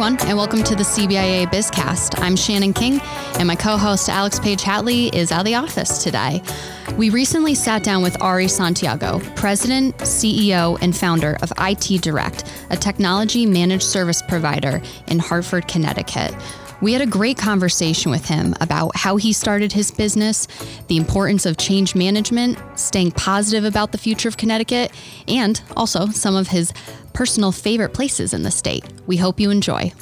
everyone, and welcome to the CBIA Bizcast. I'm Shannon King, and my co host Alex Page Hatley is out of the office today. We recently sat down with Ari Santiago, President, CEO, and founder of IT Direct, a technology managed service provider in Hartford, Connecticut. We had a great conversation with him about how he started his business, the importance of change management, staying positive about the future of Connecticut, and also some of his personal favorite places in the state. We hope you enjoy.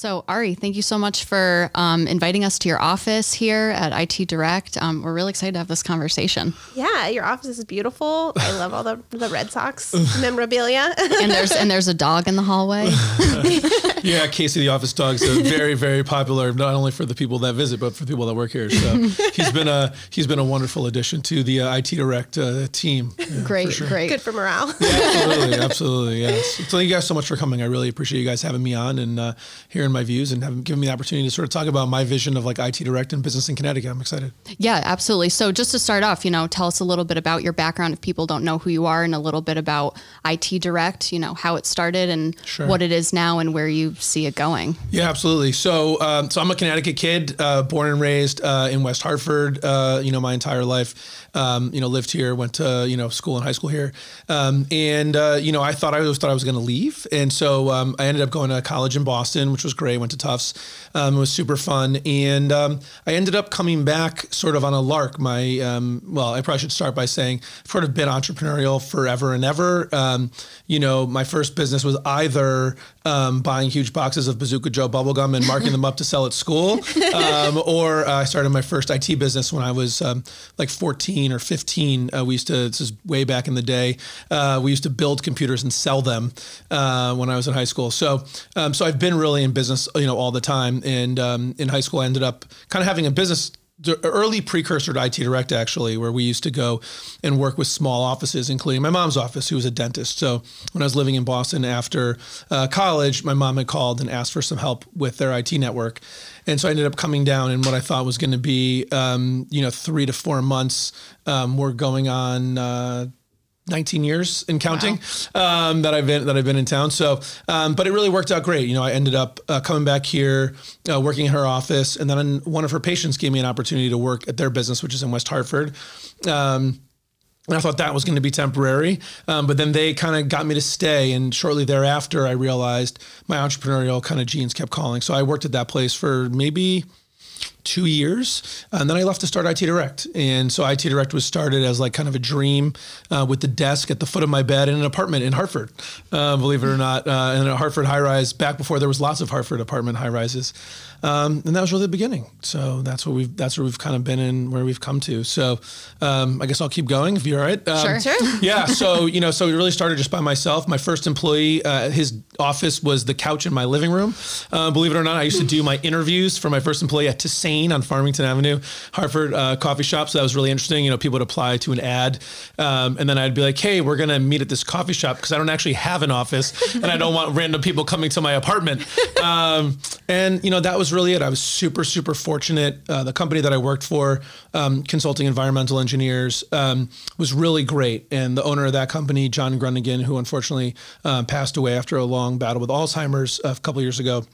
So, Ari, thank you so much for um, inviting us to your office here at IT Direct. Um, we're really excited to have this conversation. Yeah, your office is beautiful. I love all the, the Red Sox memorabilia. and there's and there's a dog in the hallway. yeah, Casey the office dog is very very popular not only for the people that visit but for people that work here. So he's been a he's been a wonderful addition to the uh, IT Direct uh, team. Yeah, great, sure. great, good for morale. Yeah, absolutely, absolutely. Yes. So thank you guys so much for coming. I really appreciate you guys having me on and uh, hearing my views and having given me the opportunity to sort of talk about my vision of like IT Direct and business in Connecticut. I'm excited. Yeah, absolutely. So just to start off, you know, tell us a little bit about your background if people don't know who you are and a little bit about IT Direct, you know, how it started and sure. what it is now and where you see it going. Yeah, absolutely. So, um, so I'm a Connecticut kid, uh, born and raised uh, in West Hartford, uh, you know, my entire life. Um, you know, lived here, went to you know school and high school here, um, and uh, you know I thought I always thought I was going to leave, and so um, I ended up going to college in Boston, which was great. Went to Tufts, um, it was super fun, and um, I ended up coming back sort of on a lark. My um, well, I probably should start by saying I've sort of been entrepreneurial forever and ever. you know, my first business was either buying huge boxes of Bazooka Joe bubblegum and marking them up to sell at school, or uh, I started my first IT business when I was like 14 14 or 15, uh, we used to, this is way back in the day, uh, we used to build computers and sell them uh, when I was in high school. So, um, so I've been really in business, you know, all the time. And um, in high school, I ended up kind of having a business the early precursor to IT Direct, actually, where we used to go and work with small offices, including my mom's office, who was a dentist. So when I was living in Boston after uh, college, my mom had called and asked for some help with their IT network. And so I ended up coming down in what I thought was going to be, um, you know, three to four months. Um, we're going on uh, 19 years and counting wow. um, that I've been that I've been in town. So, um, but it really worked out great. You know, I ended up uh, coming back here, uh, working in her office, and then one of her patients gave me an opportunity to work at their business, which is in West Hartford. Um, and I thought that was going to be temporary, um, but then they kind of got me to stay. And shortly thereafter, I realized my entrepreneurial kind of genes kept calling. So I worked at that place for maybe two years. And then I left to start IT Direct. And so IT Direct was started as like kind of a dream uh, with the desk at the foot of my bed in an apartment in Hartford, uh, believe it or not, uh, in a Hartford high rise back before there was lots of Hartford apartment high rises. Um, and that was really the beginning. So that's what we've that's where we've kind of been in where we've come to. So um, I guess I'll keep going if you're all right. Um, sure, sure. Yeah. So you know, so it really started just by myself. My first employee, uh, his office was the couch in my living room. Uh, believe it or not, I used to do my interviews for my first employee at Tisane on Farmington Avenue, Hartford uh, coffee shop. So that was really interesting. You know, people would apply to an ad, um, and then I'd be like, "Hey, we're gonna meet at this coffee shop because I don't actually have an office, and I don't want random people coming to my apartment." Um, and you know, that was really it. I was super, super fortunate. Uh, the company that I worked for, um, Consulting Environmental Engineers, um, was really great. And the owner of that company, John Grunigan, who unfortunately uh, passed away after a long battle with Alzheimer's a couple years ago,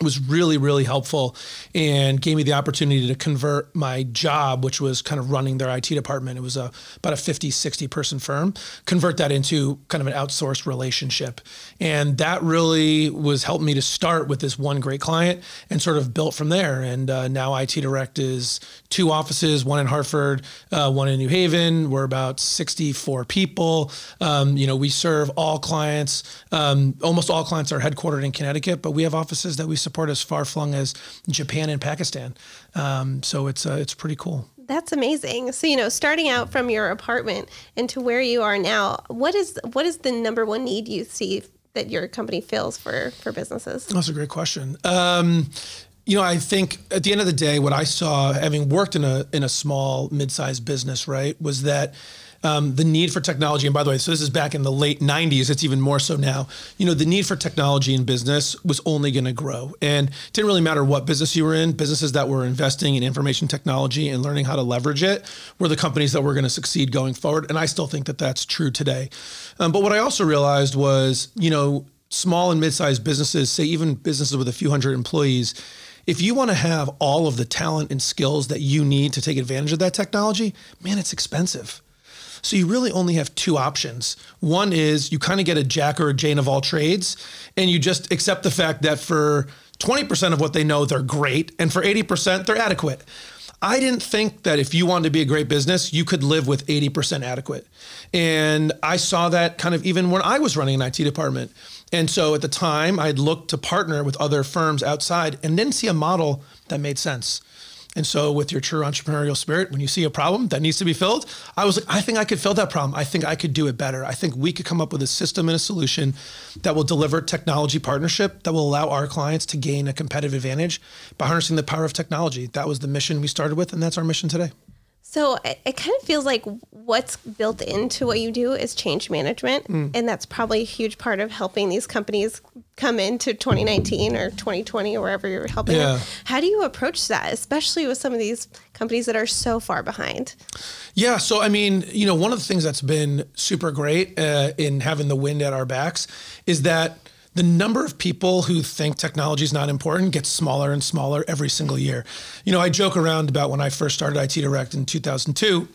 was really really helpful and gave me the opportunity to convert my job which was kind of running their IT department. It was a about a 50 60 person firm convert that into kind of an outsourced relationship. And that really was helped me to start with this one great client and sort of built from there. And uh, now IT Direct is two offices one in Hartford uh, one in New Haven. We're about 64 people. Um, you know we serve all clients um, almost all clients are headquartered in Connecticut but we have offices that we support as far flung as Japan and Pakistan. Um, so it's uh, it's pretty cool. That's amazing. So you know, starting out from your apartment into where you are now, what is what is the number one need you see that your company fills for for businesses? That's a great question. Um, you know, I think at the end of the day, what I saw, having worked in a in a small mid-sized business, right, was that um, the need for technology, and by the way, so this is back in the late 90s, it's even more so now. You know, the need for technology in business was only going to grow. And it didn't really matter what business you were in, businesses that were investing in information technology and learning how to leverage it were the companies that were going to succeed going forward. And I still think that that's true today. Um, but what I also realized was, you know, small and mid-sized businesses, say even businesses with a few hundred employees, if you want to have all of the talent and skills that you need to take advantage of that technology, man, it's expensive. So you really only have two options. One is you kind of get a jack or a Jane of all trades, and you just accept the fact that for 20% of what they know, they're great, and for 80%, they're adequate. I didn't think that if you wanted to be a great business, you could live with 80% adequate. And I saw that kind of even when I was running an IT department. And so at the time, I'd looked to partner with other firms outside and didn't see a model that made sense. And so, with your true entrepreneurial spirit, when you see a problem that needs to be filled, I was like, I think I could fill that problem. I think I could do it better. I think we could come up with a system and a solution that will deliver technology partnership that will allow our clients to gain a competitive advantage by harnessing the power of technology. That was the mission we started with, and that's our mission today. So it, it kind of feels like what's built into what you do is change management. Mm. And that's probably a huge part of helping these companies come into 2019 or 2020 or wherever you're helping yeah. them. How do you approach that, especially with some of these companies that are so far behind? Yeah. So, I mean, you know, one of the things that's been super great uh, in having the wind at our backs is that the number of people who think technology is not important gets smaller and smaller every single year. You know, I joke around about when I first started IT Direct in 2002.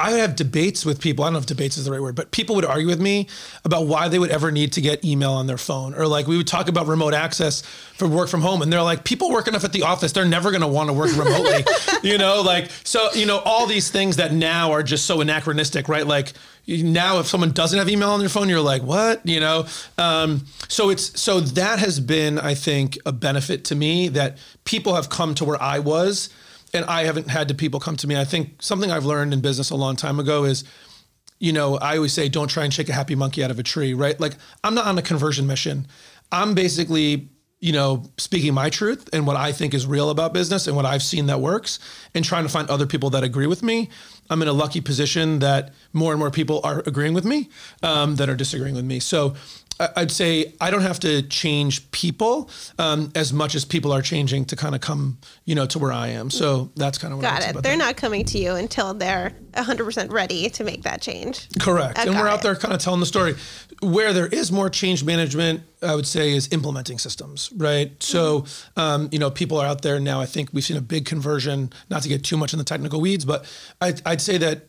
I would have debates with people. I don't know if debates is the right word, but people would argue with me about why they would ever need to get email on their phone. Or like we would talk about remote access for work from home. And they're like, people work enough at the office, they're never going to want to work remotely. you know, like, so, you know, all these things that now are just so anachronistic, right? Like now if someone doesn't have email on their phone you're like what you know um, so it's so that has been i think a benefit to me that people have come to where i was and i haven't had to people come to me i think something i've learned in business a long time ago is you know i always say don't try and shake a happy monkey out of a tree right like i'm not on a conversion mission i'm basically you know, speaking my truth and what I think is real about business and what I've seen that works and trying to find other people that agree with me. I'm in a lucky position that more and more people are agreeing with me um, that are disagreeing with me. So I'd say I don't have to change people um, as much as people are changing to kind of come, you know, to where I am. So that's kind of what got it. They're that. not coming to you until they're 100% ready to make that change. Correct. and we're out there kind of telling the story. Where there is more change management, I would say, is implementing systems, right? So, mm-hmm. um, you know, people are out there now. I think we've seen a big conversion. Not to get too much in the technical weeds, but I'd, I'd say that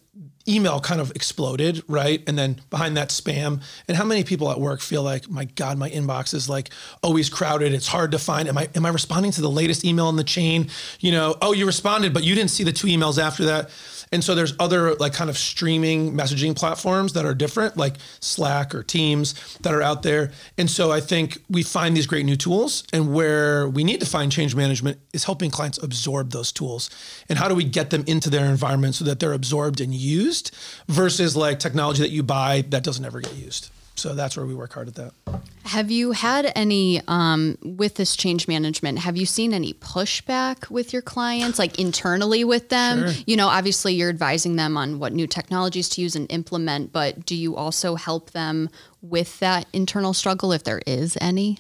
email kind of exploded, right? And then behind that spam. And how many people at work feel like, my God, my inbox is like always crowded. It's hard to find. Am I am I responding to the latest email in the chain? You know, oh, you responded, but you didn't see the two emails after that. And so there's other like kind of streaming messaging platforms that are different, like Slack or Teams that are out there. And so I think we find these great new tools. And where we need to find change management is helping clients absorb those tools. And how do we get them into their environment so that they're absorbed and used versus like technology that you buy that doesn't ever get used. So that's where we work hard at that. Have you had any, um, with this change management, have you seen any pushback with your clients, like internally with them? Sure. You know, obviously you're advising them on what new technologies to use and implement, but do you also help them with that internal struggle if there is any?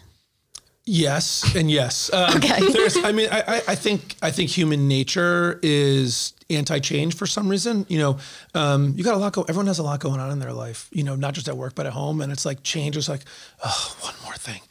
Yes, and yes. Um, okay. I mean, I, I think I think human nature is anti-change for some reason. You know, um, you got a lot go. Everyone has a lot going on in their life. You know, not just at work but at home, and it's like change is like, oh, one more thing,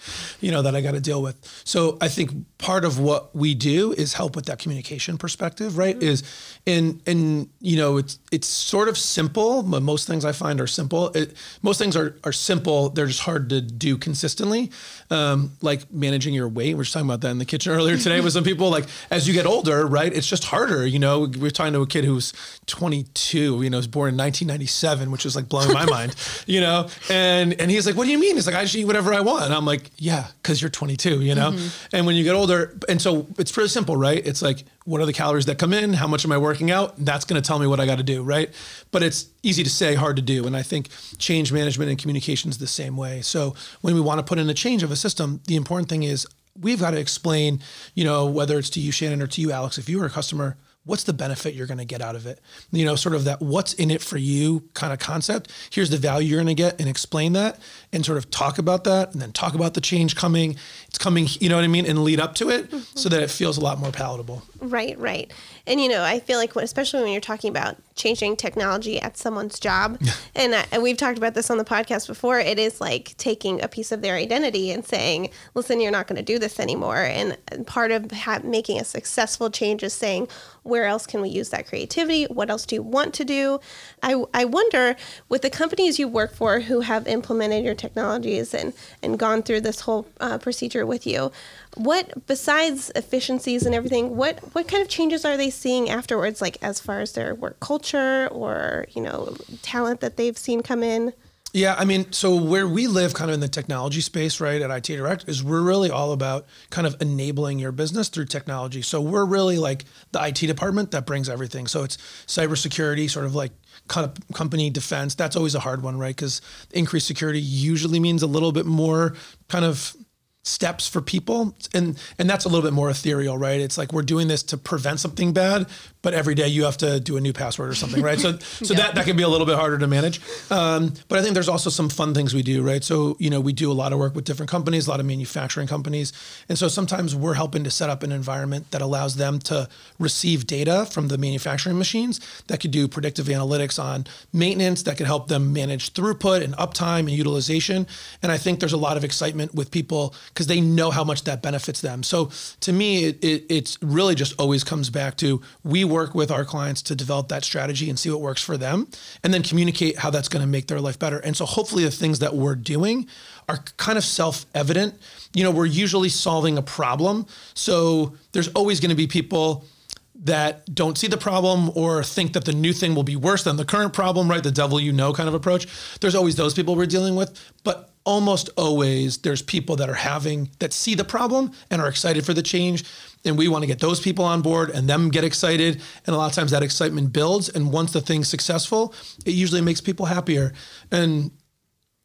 you know, that I got to deal with. So I think part of what we do is help with that communication perspective, right? Mm-hmm. Is and and you know, it's it's sort of simple. But most things I find are simple. It, most things are are simple. They're just hard to do consistently. Um, like managing your weight. We were talking about that in the kitchen earlier today with some people. Like as you get older, right? It's just harder. You know, we are talking talking to a kid who's 22, you know, was born in 1997, which was like blowing my mind, you know, and and he's like, "What do you mean?" He's like, "I just eat whatever I want." And I'm like, "Yeah, because you're 22, you know." Mm-hmm. And when you get older, and so it's pretty simple, right? It's like, what are the calories that come in? How much am I working out? That's going to tell me what I got to do, right? But it's easy to say, hard to do. And I think change management and communication is the same way. So when we want to put in a change of a system, the important thing is we've got to explain, you know, whether it's to you, Shannon, or to you, Alex, if you were a customer what's the benefit you're going to get out of it? You know, sort of that what's in it for you kind of concept. Here's the value you're going to get and explain that and sort of talk about that and then talk about the change coming. It's coming, you know what I mean? And lead up to it mm-hmm. so that it feels a lot more palatable. Right, right. And, you know, I feel like, when, especially when you're talking about changing technology at someone's job, and, uh, and we've talked about this on the podcast before, it is like taking a piece of their identity and saying, listen, you're not going to do this anymore. And part of ha- making a successful change is saying, where else can we use that creativity? What else do you want to do? I, I wonder with the companies you work for who have implemented your technologies and, and gone through this whole uh, procedure with you, what besides efficiencies and everything, what, what kind of changes are they seeing afterwards, like as far as their work culture or, you know, talent that they've seen come in? Yeah, I mean, so where we live kind of in the technology space, right, at IT Direct, is we're really all about kind of enabling your business through technology. So we're really like the IT department that brings everything. So it's cybersecurity, sort of like company defense. That's always a hard one, right? Because increased security usually means a little bit more kind of steps for people. And and that's a little bit more ethereal right? It's like we're doing this to prevent something bad but every day you have to do a new password or something right? So so yeah. that that can be a little bit harder to manage. Um, but i think there's also some fun things we do right? So you know we do a lot of work with different companies a lot of manufacturing companies. And so sometimes we're helping to set up an environment that allows them to receive data from the manufacturing machines that could do predictive analytics on maintenance that could help them manage throughput and uptime and utilization. And i think there's a lot of excitement with people because they know how much that benefits them. So to me, it, it, it's really just always comes back to we work with our clients to develop that strategy and see what works for them, and then communicate how that's going to make their life better. And so hopefully the things that we're doing are kind of self-evident. You know, we're usually solving a problem, so there's always going to be people that don't see the problem or think that the new thing will be worse than the current problem, right? The devil you know kind of approach. There's always those people we're dealing with, but almost always there's people that are having that see the problem and are excited for the change and we want to get those people on board and them get excited and a lot of times that excitement builds and once the thing's successful it usually makes people happier and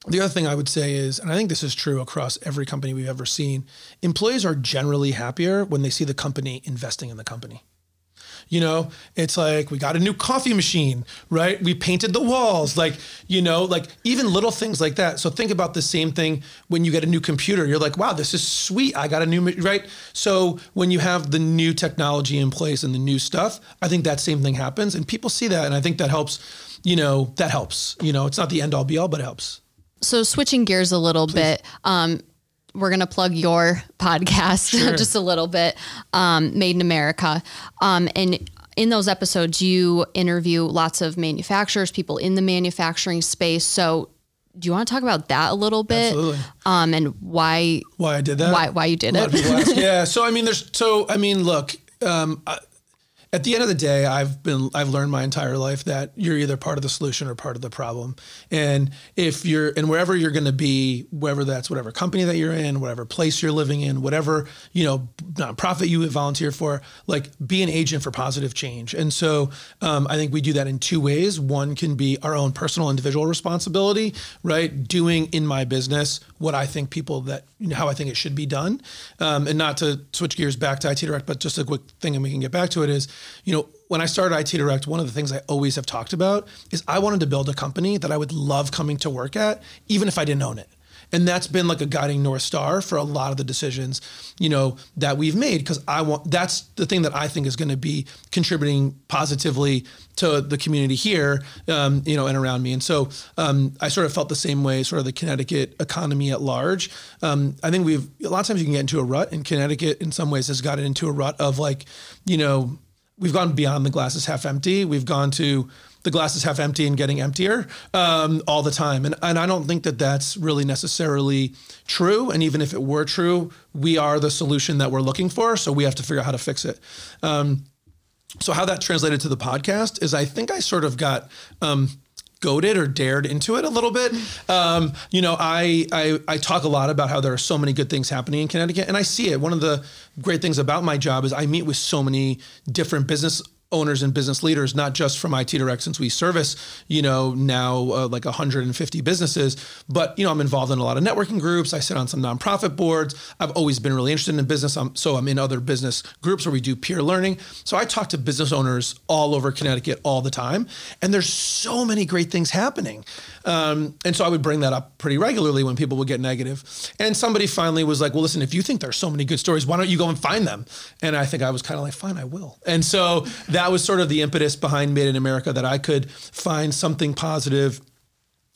the other thing I would say is, and I think this is true across every company we've ever seen, employees are generally happier when they see the company investing in the company. You know, it's like we got a new coffee machine, right? We painted the walls, like, you know, like even little things like that. So think about the same thing when you get a new computer. You're like, wow, this is sweet. I got a new, right? So when you have the new technology in place and the new stuff, I think that same thing happens. And people see that. And I think that helps, you know, that helps. You know, it's not the end all be all, but it helps. So switching gears a little Please. bit, um, we're going to plug your podcast sure. just a little bit, um, Made in America. Um, and in those episodes, you interview lots of manufacturers, people in the manufacturing space. So, do you want to talk about that a little bit? Absolutely. Um, and why why I did that? Why why you did it? yeah. So I mean, there's so I mean, look, um, I, at the end of the day, I've been I've learned my entire life that you're either part of the solution or part of the problem. And if you're and wherever you're going to be, whether that's whatever company that you're in, whatever place you're living in, whatever you know nonprofit you volunteer for, like be an agent for positive change. And so um, I think we do that in two ways. One can be our own personal individual responsibility, right? Doing in my business what I think people that you know, how I think it should be done, um, and not to switch gears back to IT Direct, but just a quick thing, and we can get back to it is you know, when I started IT Direct, one of the things I always have talked about is I wanted to build a company that I would love coming to work at, even if I didn't own it. And that's been like a guiding north star for a lot of the decisions, you know, that we've made because I want that's the thing that I think is going to be contributing positively to the community here, um, you know, and around me. And so um, I sort of felt the same way, sort of the Connecticut economy at large. Um, I think we've a lot of times you can get into a rut, and Connecticut in some ways has gotten into a rut of like, you know, we've gone beyond the glass is half empty. We've gone to the glass is half empty and getting emptier um, all the time. And, and I don't think that that's really necessarily true. And even if it were true, we are the solution that we're looking for. So we have to figure out how to fix it. Um, so how that translated to the podcast is I think I sort of got um, goaded or dared into it a little bit. Um, you know, I, I I talk a lot about how there are so many good things happening in Connecticut, and I see it. One of the great things about my job is I meet with so many different business owners and business leaders, not just from IT Direct, since we service, you know, now uh, like 150 businesses, but, you know, I'm involved in a lot of networking groups. I sit on some nonprofit boards. I've always been really interested in business. I'm, so I'm in other business groups where we do peer learning. So I talk to business owners all over Connecticut all the time. And there's so many great things happening. Um, and so I would bring that up pretty regularly when people would get negative. And somebody finally was like, well, listen, if you think there's so many good stories, why don't you go and find them? And I think I was kind of like, fine, I will. And so that was sort of the impetus behind Made in America that I could find something positive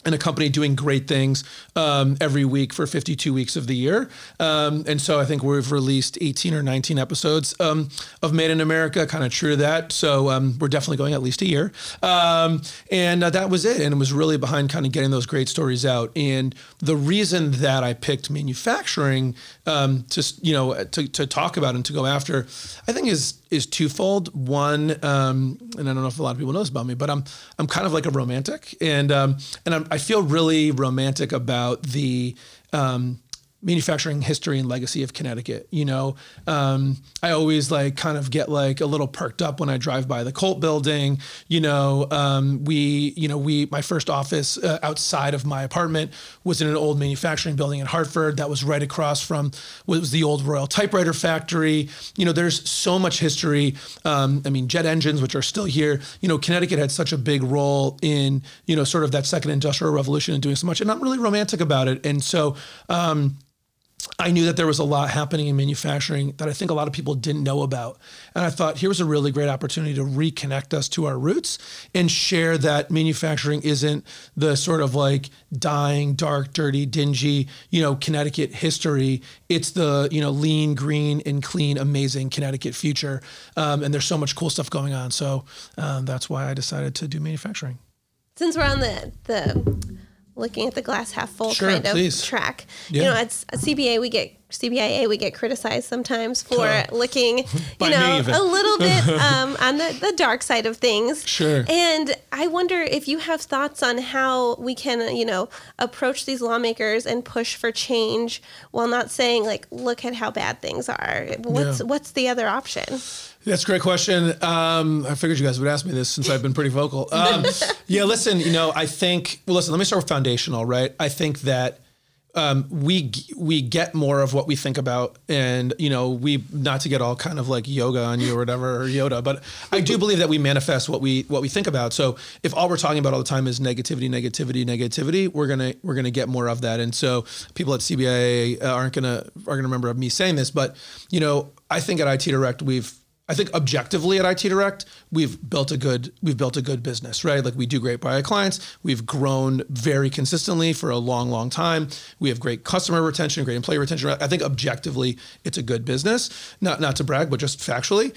and a company doing great things um, every week for 52 weeks of the year. Um, and so I think we've released 18 or 19 episodes um, of Made in America, kind of true to that. So um, we're definitely going at least a year. Um, and uh, that was it. And it was really behind kind of getting those great stories out. And the reason that I picked manufacturing um, to, you know, to, to talk about and to go after, I think is is twofold. One, um, and I don't know if a lot of people know this about me, but I'm I'm kind of like a romantic, and um, and I'm, i feel really romantic about the um, manufacturing history and legacy of Connecticut. You know, um, I always like kind of get like a little perked up when I drive by the Colt building. You know, um, we, you know, we, my first office uh, outside of my apartment was in an old manufacturing building in Hartford that was right across from what was the old Royal Typewriter Factory. You know, there's so much history. Um, I mean, jet engines, which are still here. You know, Connecticut had such a big role in, you know, sort of that second industrial revolution and doing so much. And I'm really romantic about it. And so, um, I knew that there was a lot happening in manufacturing that I think a lot of people didn't know about. And I thought here was a really great opportunity to reconnect us to our roots and share that manufacturing isn't the sort of like dying, dark, dirty, dingy, you know, Connecticut history. It's the, you know, lean, green, and clean, amazing Connecticut future. Um, and there's so much cool stuff going on. So um, that's why I decided to do manufacturing. Since we're on the, the, looking at the glass half full sure, kind please. of track. Yeah. You know, at, at CBA we get CBIA we get criticized sometimes for looking, you know, a little bit um, on the, the dark side of things. Sure. And I wonder if you have thoughts on how we can, you know, approach these lawmakers and push for change while not saying like, look at how bad things are. What's yeah. what's the other option? That's a great question. Um, I figured you guys would ask me this since I've been pretty vocal. Um, yeah, listen, you know, I think, well, listen, let me start with foundational, right? I think that um, we we get more of what we think about, and you know, we not to get all kind of like yoga on you or whatever or Yoda, but I do believe that we manifest what we what we think about. So if all we're talking about all the time is negativity, negativity, negativity, we're gonna we're gonna get more of that. And so people at CBIA aren't gonna aren't gonna remember me saying this, but you know, I think at IT Direct we've I think objectively at IT Direct, we've built a good we've built a good business, right? Like we do great by our clients. We've grown very consistently for a long, long time. We have great customer retention, great employee retention. I think objectively, it's a good business. Not not to brag, but just factually.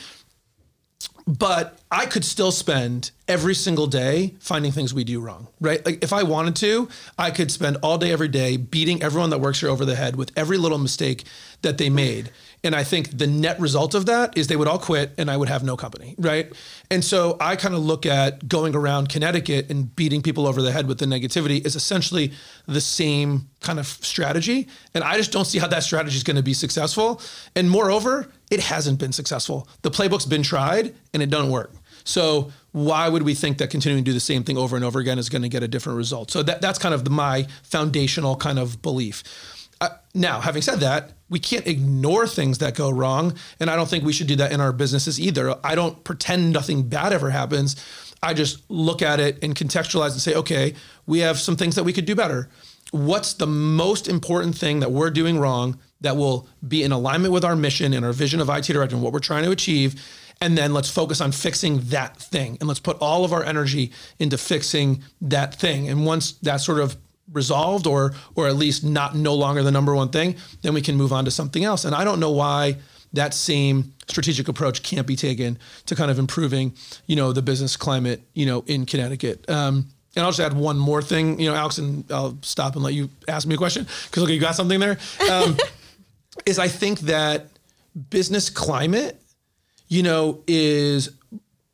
But I could still spend every single day finding things we do wrong, right? Like if I wanted to, I could spend all day every day beating everyone that works here over the head with every little mistake that they made. And I think the net result of that is they would all quit and I would have no company, right? And so I kind of look at going around Connecticut and beating people over the head with the negativity is essentially the same kind of strategy. And I just don't see how that strategy is going to be successful. And moreover, it hasn't been successful. The playbook's been tried and it doesn't work. So why would we think that continuing to do the same thing over and over again is going to get a different result? So that, that's kind of the, my foundational kind of belief. Uh, now, having said that, we can't ignore things that go wrong. And I don't think we should do that in our businesses either. I don't pretend nothing bad ever happens. I just look at it and contextualize and say, okay, we have some things that we could do better. What's the most important thing that we're doing wrong that will be in alignment with our mission and our vision of IT Direct and what we're trying to achieve? And then let's focus on fixing that thing. And let's put all of our energy into fixing that thing. And once that sort of resolved or or at least not no longer the number one thing, then we can move on to something else. And I don't know why that same strategic approach can't be taken to kind of improving, you know, the business climate, you know, in Connecticut. Um, and I'll just add one more thing, you know, Alex, and I'll stop and let you ask me a question because okay, you got something there. Um, is I think that business climate, you know, is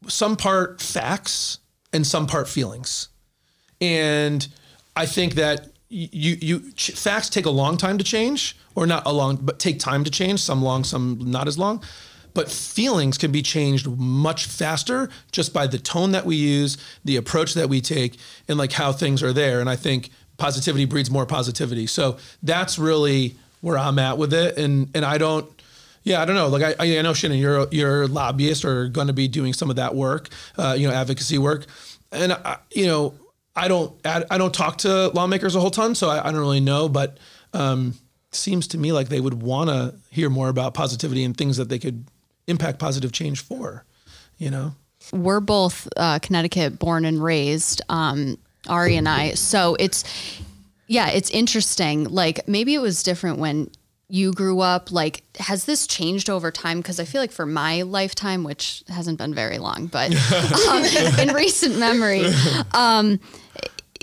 some part facts and some part feelings, and I think that you you facts take a long time to change, or not a long, but take time to change. Some long, some not as long. but feelings can be changed much faster just by the tone that we use, the approach that we take, and like how things are there. And I think positivity breeds more positivity. So that's really where I'm at with it. And and I don't. Yeah, I don't know. Like I, I know Shannon, you're you're lobbyist or going to be doing some of that work, uh, you know, advocacy work, and I, you know, I don't I don't talk to lawmakers a whole ton, so I, I don't really know. But um, seems to me like they would want to hear more about positivity and things that they could impact positive change for. You know, we're both uh, Connecticut born and raised, um, Ari and I. So it's yeah, it's interesting. Like maybe it was different when you grew up like has this changed over time because i feel like for my lifetime which hasn't been very long but um, in recent memory um,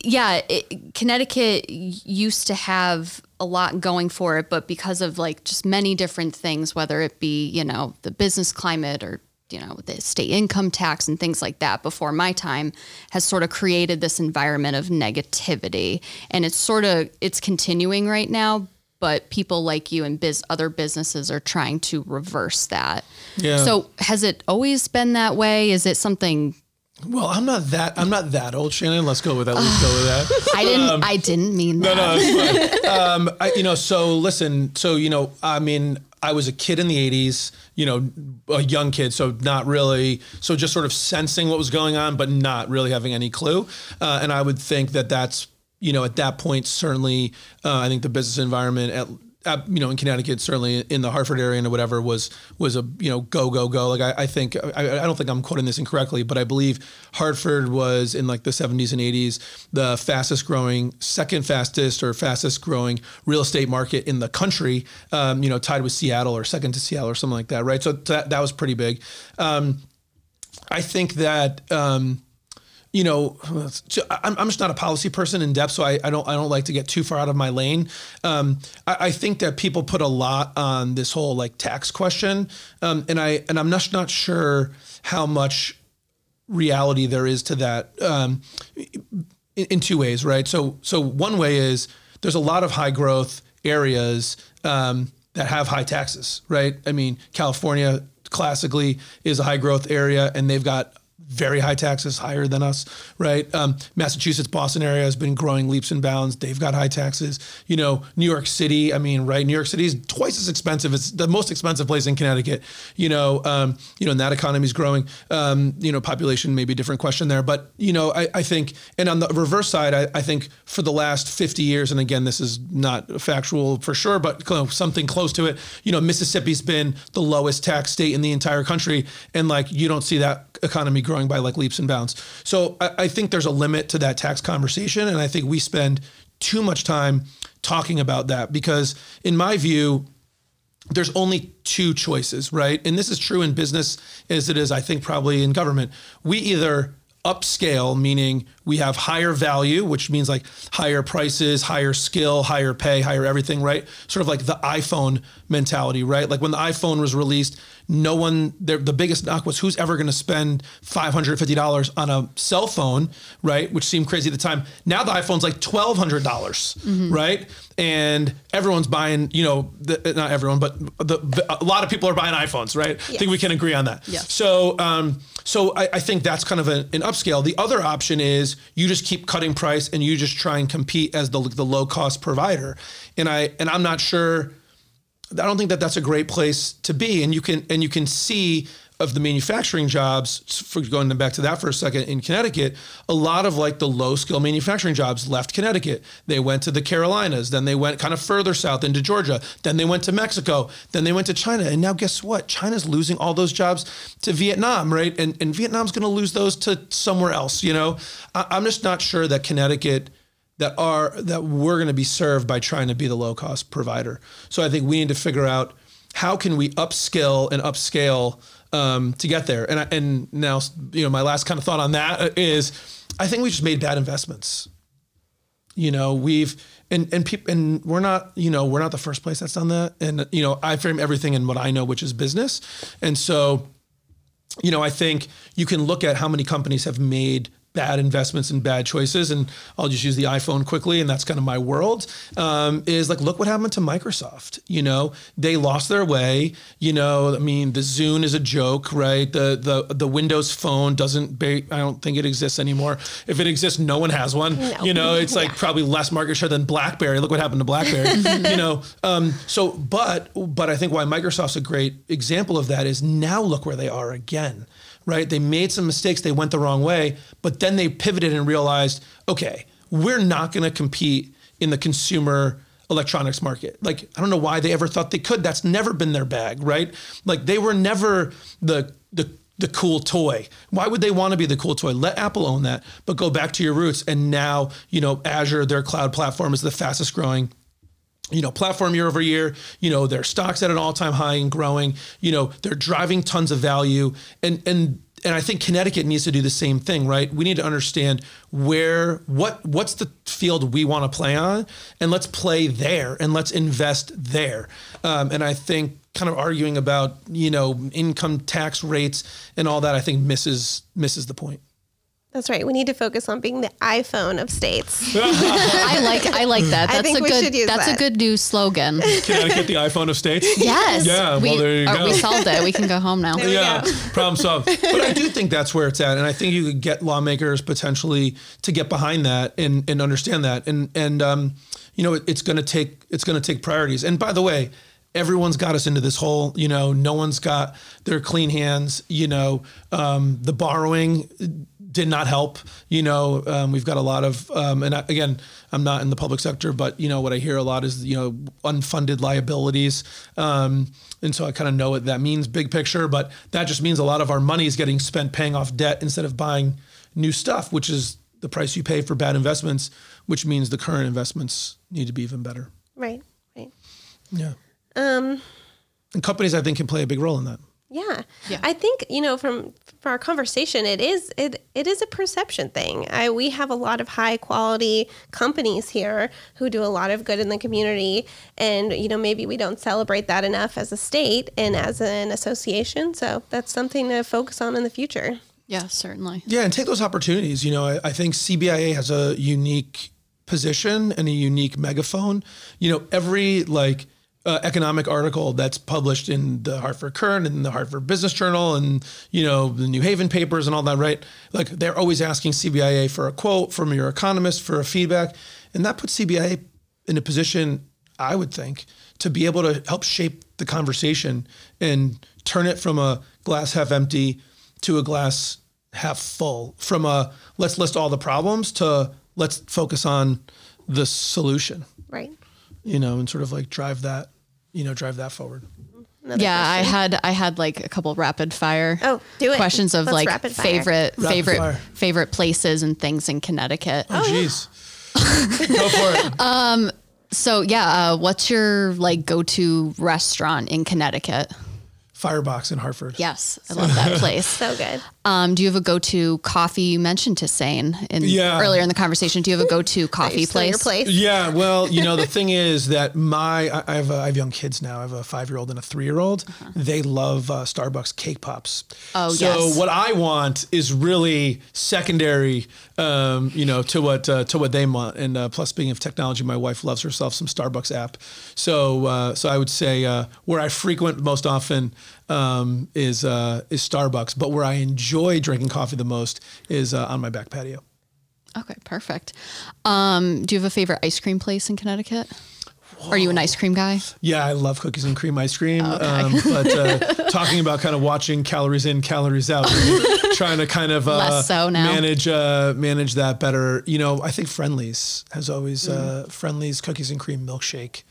yeah it, connecticut used to have a lot going for it but because of like just many different things whether it be you know the business climate or you know the state income tax and things like that before my time has sort of created this environment of negativity and it's sort of it's continuing right now but people like you and biz other businesses are trying to reverse that. Yeah. So has it always been that way? Is it something well, I'm not that I'm not that old, Shannon. Let's go with that. Let's go with that. I didn't um, I didn't mean that. No, no, it's fine. um, I, you know, so listen, so you know, I mean, I was a kid in the 80s, you know, a young kid, so not really, so just sort of sensing what was going on, but not really having any clue. Uh, and I would think that that's you know, at that point, certainly, uh, I think the business environment at, at, you know, in Connecticut, certainly in the Hartford area and whatever was was a you know go go go. Like I, I think I, I don't think I'm quoting this incorrectly, but I believe Hartford was in like the 70s and 80s the fastest growing, second fastest or fastest growing real estate market in the country. Um, you know, tied with Seattle or second to Seattle or something like that, right? So that that was pretty big. Um, I think that. Um, you know, I'm, I'm just not a policy person in depth, so I, I don't I don't like to get too far out of my lane. Um, I, I, think that people put a lot on this whole like tax question, um, and I and I'm not not sure how much reality there is to that um, in, in, two ways, right? So so one way is there's a lot of high growth areas um, that have high taxes, right? I mean, California classically is a high growth area, and they've got very high taxes, higher than us, right? Um, Massachusetts, Boston area has been growing leaps and bounds. They've got high taxes. You know, New York City, I mean, right? New York City is twice as expensive. It's the most expensive place in Connecticut. You know, um, you know, and that economy is growing. Um, you know, population may be a different question there, but you know, I, I think, and on the reverse side, I, I, think for the last 50 years, and again, this is not factual for sure, but something close to it. You know, Mississippi's been the lowest tax state in the entire country, and like you don't see that economy growing by like leaps and bounds. So I, I think there's a limit to that tax conversation. And I think we spend too much time talking about that because, in my view, there's only two choices, right? And this is true in business as it is, I think, probably in government. We either upscale, meaning we have higher value, which means like higher prices, higher skill, higher pay, higher everything, right? Sort of like the iPhone mentality, right? Like when the iPhone was released, no one, the biggest knock was who's ever going to spend $550 on a cell phone, right? Which seemed crazy at the time. Now the iPhone's like $1,200, dollars mm-hmm. right? And everyone's buying, you know, the, not everyone, but the, the, a lot of people are buying iPhones, right? Yes. I think we can agree on that. Yes. So, um, so I, I, think that's kind of an, an upscale. The other option is you just keep cutting price and you just try and compete as the, the low cost provider. And I, and I'm not sure, I don't think that that's a great place to be. And you can and you can see of the manufacturing jobs, for going back to that for a second, in Connecticut, a lot of like the low skill manufacturing jobs left Connecticut. They went to the Carolinas, then they went kind of further south into Georgia, then they went to Mexico, then they went to China. And now guess what? China's losing all those jobs to Vietnam, right? And, and Vietnam's going to lose those to somewhere else, you know? I, I'm just not sure that Connecticut that are that we're going to be served by trying to be the low cost provider. So I think we need to figure out how can we upskill and upscale um, to get there. And I, and now you know my last kind of thought on that is I think we just made bad investments. You know we've and and people and we're not you know we're not the first place that's done that. And you know I frame everything in what I know, which is business. And so you know I think you can look at how many companies have made bad investments and bad choices, and I'll just use the iPhone quickly, and that's kind of my world. Um, is like, look what happened to Microsoft. You know, they lost their way. You know, I mean, the Zune is a joke, right? The the the Windows Phone doesn't. Ba- I don't think it exists anymore. If it exists, no one has one. No. You know, it's like probably less market share than BlackBerry. Look what happened to BlackBerry. you know, um, so but but I think why Microsoft's a great example of that is now look where they are again right? They made some mistakes, they went the wrong way, but then they pivoted and realized, okay, we're not going to compete in the consumer electronics market. Like I don't know why they ever thought they could. That's never been their bag, right? Like they were never the the the cool toy. Why would they want to be the cool toy? Let Apple own that, but go back to your roots. And now, you know, Azure, their cloud platform is the fastest growing you know, platform year over year, you know, their stocks at an all-time high and growing, you know, they're driving tons of value. And and and I think Connecticut needs to do the same thing, right? We need to understand where what what's the field we want to play on, and let's play there and let's invest there. Um, and I think kind of arguing about you know income tax rates and all that, I think misses misses the point. That's right. We need to focus on being the iPhone of states. I like I like that. I That's think a we good should use that's that. a good new slogan. Connecticut, the iPhone of states. Yes. Yeah, well, we, there you go. We solved it. We can go home now. we yeah, problem solved. But I do think that's where it's at, and I think you could get lawmakers potentially to get behind that and and understand that, and and um, you know, it, it's going to take it's going to take priorities. And by the way. Everyone's got us into this hole, you know. No one's got their clean hands, you know. Um, the borrowing did not help. You know, um, we've got a lot of, um, and I, again, I'm not in the public sector, but you know what I hear a lot is you know unfunded liabilities, um, and so I kind of know what that means, big picture. But that just means a lot of our money is getting spent paying off debt instead of buying new stuff, which is the price you pay for bad investments, which means the current investments need to be even better. Right. Right. Yeah. Um, and companies, I think, can play a big role in that. Yeah. Yeah. I think, you know, from from our conversation, it is it it is a perception thing. I we have a lot of high quality companies here who do a lot of good in the community and you know, maybe we don't celebrate that enough as a state and as an association. So that's something to focus on in the future. Yeah, certainly. Yeah, and take those opportunities. You know, I, I think CBIA has a unique position and a unique megaphone. You know, every like uh, economic article that's published in the Hartford Courant and the Hartford Business Journal and you know the New Haven papers and all that, right? Like they're always asking CBIA for a quote from your economist for a feedback, and that puts CBIA in a position, I would think, to be able to help shape the conversation and turn it from a glass half empty to a glass half full. From a let's list all the problems to let's focus on the solution Right. you know, and sort of like drive that, you know, drive that forward. Another yeah, I had I had like a couple rapid fire Oh, do it. questions of Let's like rapid fire. favorite Rapid favorite fire. favorite places and things in Connecticut. Oh, jeez. Go for it. Um So yeah, uh, what's your like go to restaurant in Connecticut? Firebox in Hartford. Yes, I love that place. So good. Um, do you have a go to coffee? You mentioned Tisane in Yeah. earlier in the conversation. Do you have a go to coffee Still your place? place. Yeah, well, you know, the thing is that my I I have uh, I have young kids now. I have a five year old and a three year old. They love uh, Starbucks cake pops. Oh, so yes. So what I want is really secondary, um, you know, to what uh, to what they want. And uh, plus, being of technology, my wife loves herself some Starbucks app. So uh, so I would say uh, where I frequent most often um, is uh, is Starbucks, but where I enjoy drinking coffee the most is uh, on my back patio. Okay, perfect. Um, do you have a favorite ice cream place in Connecticut? Are you an ice cream guy? Yeah, I love cookies and cream ice cream. Okay. Um, but uh, talking about kind of watching calories in, calories out, trying to kind of uh, so manage uh, manage that better. You know, I think Friendly's has always uh, Friendly's cookies and cream milkshake.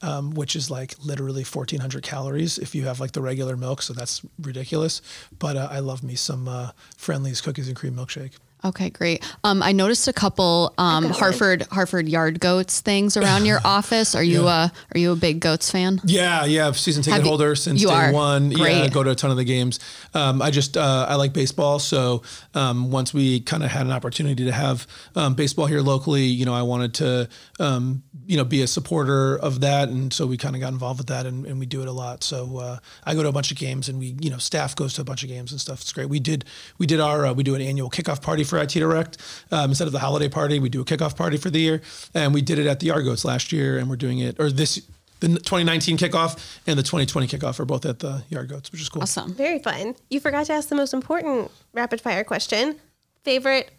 Um, which is like literally 1400 calories if you have like the regular milk. So that's ridiculous. But uh, I love me some uh, Friendly's cookies and cream milkshake. Okay, great. Um, I noticed a couple um, Harford Hartford Yard Goats things around your office. Are you uh, are you a big Goats fan? Yeah, yeah, season ticket Have you- holder since you day are? one. Yeah, Great. go to a ton of the games. Um, I just uh, I like baseball, so um, once we kind of had an opportunity to have um, baseball here locally, you know, I wanted to um, you know be a supporter of that, and so we kind of got involved with that, and, and we do it a lot. So uh, I go to a bunch of games, and we you know staff goes to a bunch of games and stuff. It's great. We did we did our uh, we do an annual kickoff party for IT Direct. Um, instead of the holiday party, we do a kickoff party for the year, and we did it at the Yard Goats last year, and we're doing it or this. The 2019 kickoff and the 2020 kickoff are both at the Yard Goats, which is cool. Awesome. Very fun. You forgot to ask the most important rapid fire question. Favorite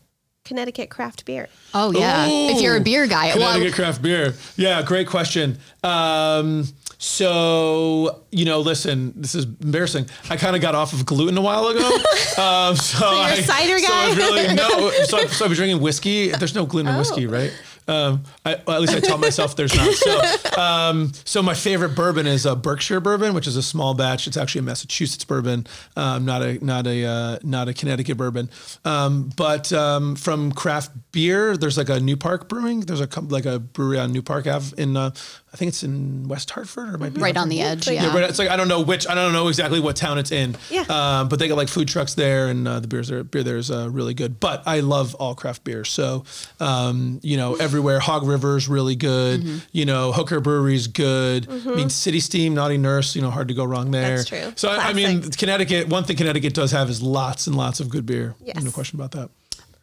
Connecticut craft beer? Oh yeah. If you're a beer guy, well, Connecticut craft beer. Yeah, great question. Um, so you know, listen, this is embarrassing. I kind of got off of gluten a while ago. Um, so, you're a I, cider So guy? I really no. So, so I was drinking whiskey. There's no gluten in whiskey, Oh. right? Um, I, well, at least I tell myself there's not. So, um, so my favorite bourbon is a Berkshire bourbon, which is a small batch. It's actually a Massachusetts bourbon, um, not a not a uh, not a Connecticut bourbon. Um, but um, from craft beer, there's like a New Park Brewing. There's a like a brewery on New Park Ave in uh, I think it's in West Hartford or it might be right on the edge. Yeah. yeah, but it's like I don't know which I don't know exactly what town it's in. Yeah. Um, but they got like food trucks there, and uh, the beers there beer there is uh, really good. But I love all craft beer, so um, you know everywhere. Hog River's really good. Mm-hmm. You know Hooker Brewery's good. I mean City Steam, Naughty Nurse. You know hard to go wrong there. That's true. So I, I mean Connecticut. One thing Connecticut does have is lots and lots of good beer. Yes. No question about that.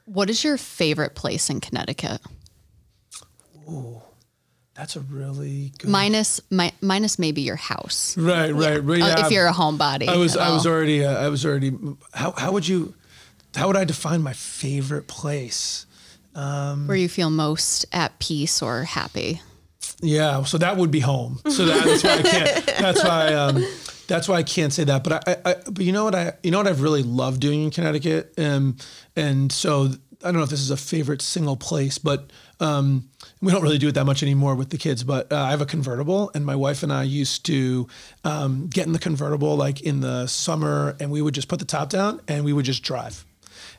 What is your favorite place in Connecticut? That's a really good. Minus mi- minus maybe your house. right, right, right. Uh, yeah. if you're a homebody. I was I was already uh, I was already how how would you how would I define my favorite place? where you feel most at peace or happy. Yeah, so that would be home. So that, that's why I can't. That's why um, that's why I can't say that. But I, I, I but you know what I you know what I've really loved doing in Connecticut, um, and so I don't know if this is a favorite single place, but um, we don't really do it that much anymore with the kids. But uh, I have a convertible, and my wife and I used to um, get in the convertible like in the summer, and we would just put the top down and we would just drive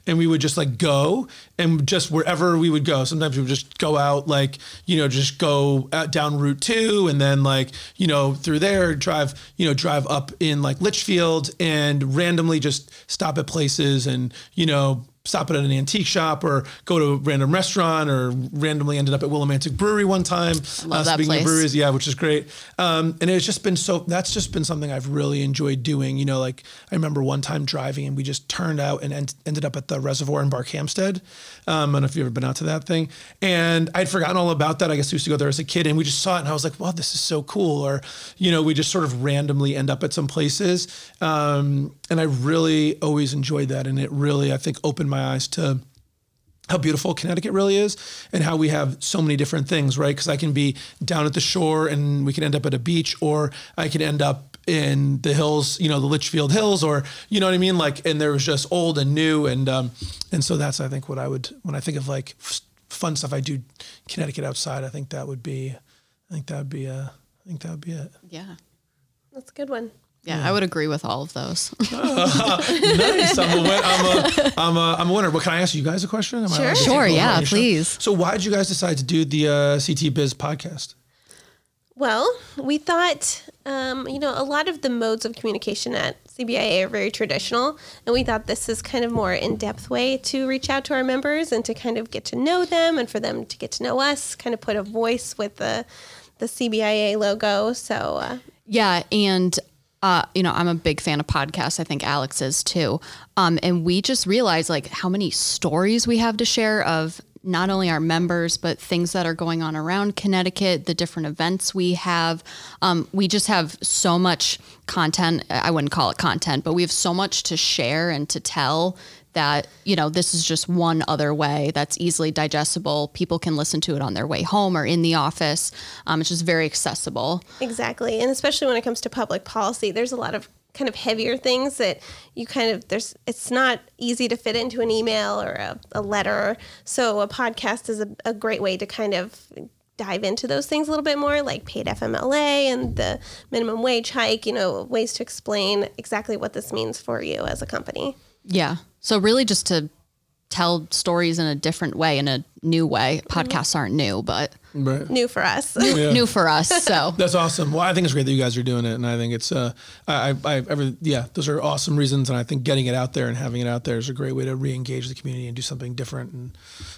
and we would just like go and just wherever we would go sometimes we would just go out like you know just go out down route 2 and then like you know through there drive you know drive up in like litchfield and randomly just stop at places and you know stop it at an antique shop or go to a random restaurant or randomly ended up at Willimantic Brewery one time. Uh, that speaking place. of breweries, yeah, which is great. Um, and it's just been so, that's just been something I've really enjoyed doing. You know, like I remember one time driving and we just turned out and end, ended up at the reservoir in Barkhamsted. Um, I don't know if you've ever been out to that thing. And I'd forgotten all about that. I guess we used to go there as a kid and we just saw it and I was like, wow, this is so cool. Or, you know, we just sort of randomly end up at some places. Um, and I really always enjoyed that. And it really, I think, opened my eyes to how beautiful Connecticut really is and how we have so many different things, right? Because I can be down at the shore and we can end up at a beach, or I can end up in the hills, you know, the Litchfield Hills, or you know what I mean? Like, and there was just old and new, and um, and so that's I think what I would when I think of like f- fun stuff I do Connecticut outside. I think that would be, I think that would be, uh, I think that would be it. Yeah. That's a good one. Yeah, I would agree with all of those. nice. I'm a, win- I'm a, I'm a, I'm a winner. But can I ask you guys a question? Am Sure. allowed Sure, yeah, on show? please. So why did you guys decide to do the uh, CT Biz podcast? Well, we thought, um, you know, a lot of the modes of communication at CBIA are very traditional, and we thought this is kind of more in-depth way to reach out to our members and to kind of get to know them, and for them to get to know us, kind of put a voice with the the CBIA logo. So, uh, Yeah, and uh, you know, I'm a big fan of podcasts. I think Alex is too. Um, and we just realized like how many stories we have to share of not only our members but things that are going on around Connecticut, the different events we have. Um, we just have so much content. I wouldn't call it content, but we have so much to share and to tell that you know this is just one other way that's easily digestible people can listen to it on their way home or in the office um, it's just very accessible Exactly. And especially when it comes to public policy, there's a lot of kind of heavier things that you kind of there's it's not easy to fit into an email or a, a letter. So a podcast is a, a great way to kind of dive into those things a little bit more, like paid FMLA and the minimum wage hike, you know, ways to explain exactly what this means for you as a company. Yeah. So really just to tell stories in a different way, in a new way. Podcasts aren't new, but Right. New for us. Yeah. new for us. So That's awesome. Well, I think it's great that you guys are doing it, and I think it's uh, I, I, I ever, yeah, those are awesome reasons, and I think getting it out there and having it out there is a great way to re-engage the community and do something different, and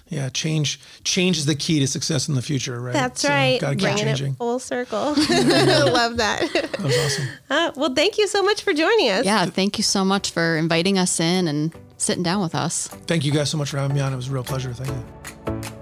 yeah, change, change is the key to success in the future, right? That's So, right. Gotta keep Bringing changing. it full circle. Love that. That was awesome. Uh, well, thank you so much for joining us. yeah, thank you so much for inviting us in and sitting down with us. Thank you guys so much for having me on. It was a real pleasure. Thank you.